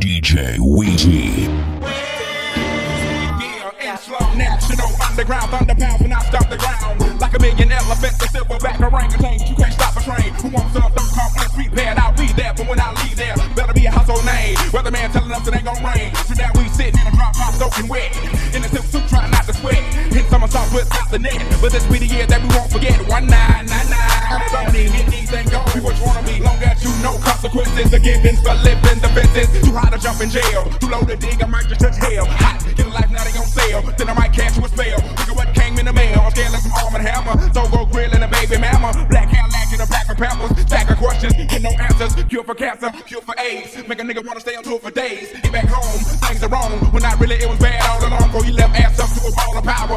DJ Ouija. Yeah, slow national underground thunder pounds when I stop the ground. Like a million elephants, a silverback orangutans. You can't stop a train. Who wants some? Don't come prepared. I'll be there, but when I leave there, better be a household name. Weatherman telling us it ain't gon' rain. So now we sitting in a drop top soaking wet. In a The net. But this be the year that we won't forget. One nine nine nine. Don't need anything go. We what you wanna be. Long as you know consequences are given for living the business. Too high to jump in jail. Too low to dig. I might just touch hell. Hot. Get a life now they on sale. Then I might catch you a spell. Look at what came in the mail. I'm scared like some arm and hammer. So go grill and a baby mama. Black hair lacking a black of peppers. Stack of questions. Get no answers. Cure for cancer. Cure for AIDS. Make a nigga wanna stay on tour for days. Get back home. Things are wrong. When not really it was bad all along. Before you left ass up to a ball of power.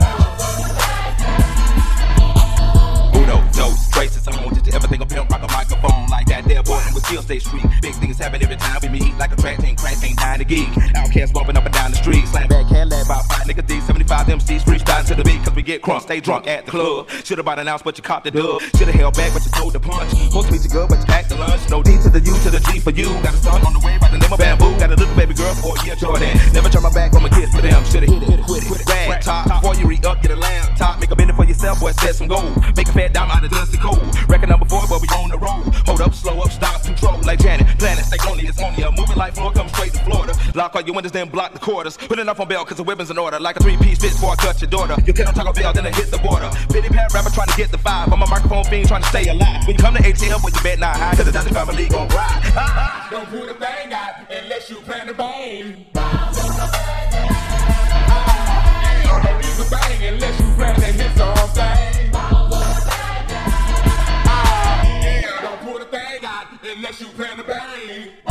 stay street. Big things happen every time we meet, like a track team, crash ain't dying to geek. Outkast bumping up and down the street, slap back, Cadillac, about five niggas, D, 75 MCs, freestyle to the beat, cause we get crunk, stay drunk at the club. Should've bought an ounce, but you copped the dub. Should've held back, but you told the punch. Supposed to you good, but you packed the lunch. No D to the U to the G for you. Got a son on the way by the of Bamboo. Got a little baby girl for a year, Jordan. Never turn my back on my kids for them. Should've hit it, quit it, rag top. Before you re up, get a laptop. Make a minute for yourself, boy, set some gold. Make a fat dime out of dusty cold. Record number four, but we on the. Hold up, slow up, stop, control. Like Janet, planet, stay only, it's on ya. Moving like floor, come straight to Florida. Lock all your windows, then block the quarters. Put enough on bail, cause the weapon's in order. Like a three piece fit before I cut your daughter. You can't talk about Bell, then I hit the border. Pity pat rapper trying to get the five. I'm a microphone fiend trying to stay alive. When you come to ATL, boy, you bet not high, cause the Dungeon Family gon' ride. Don't put a thing out unless you plan to bang. unless you plan to bang.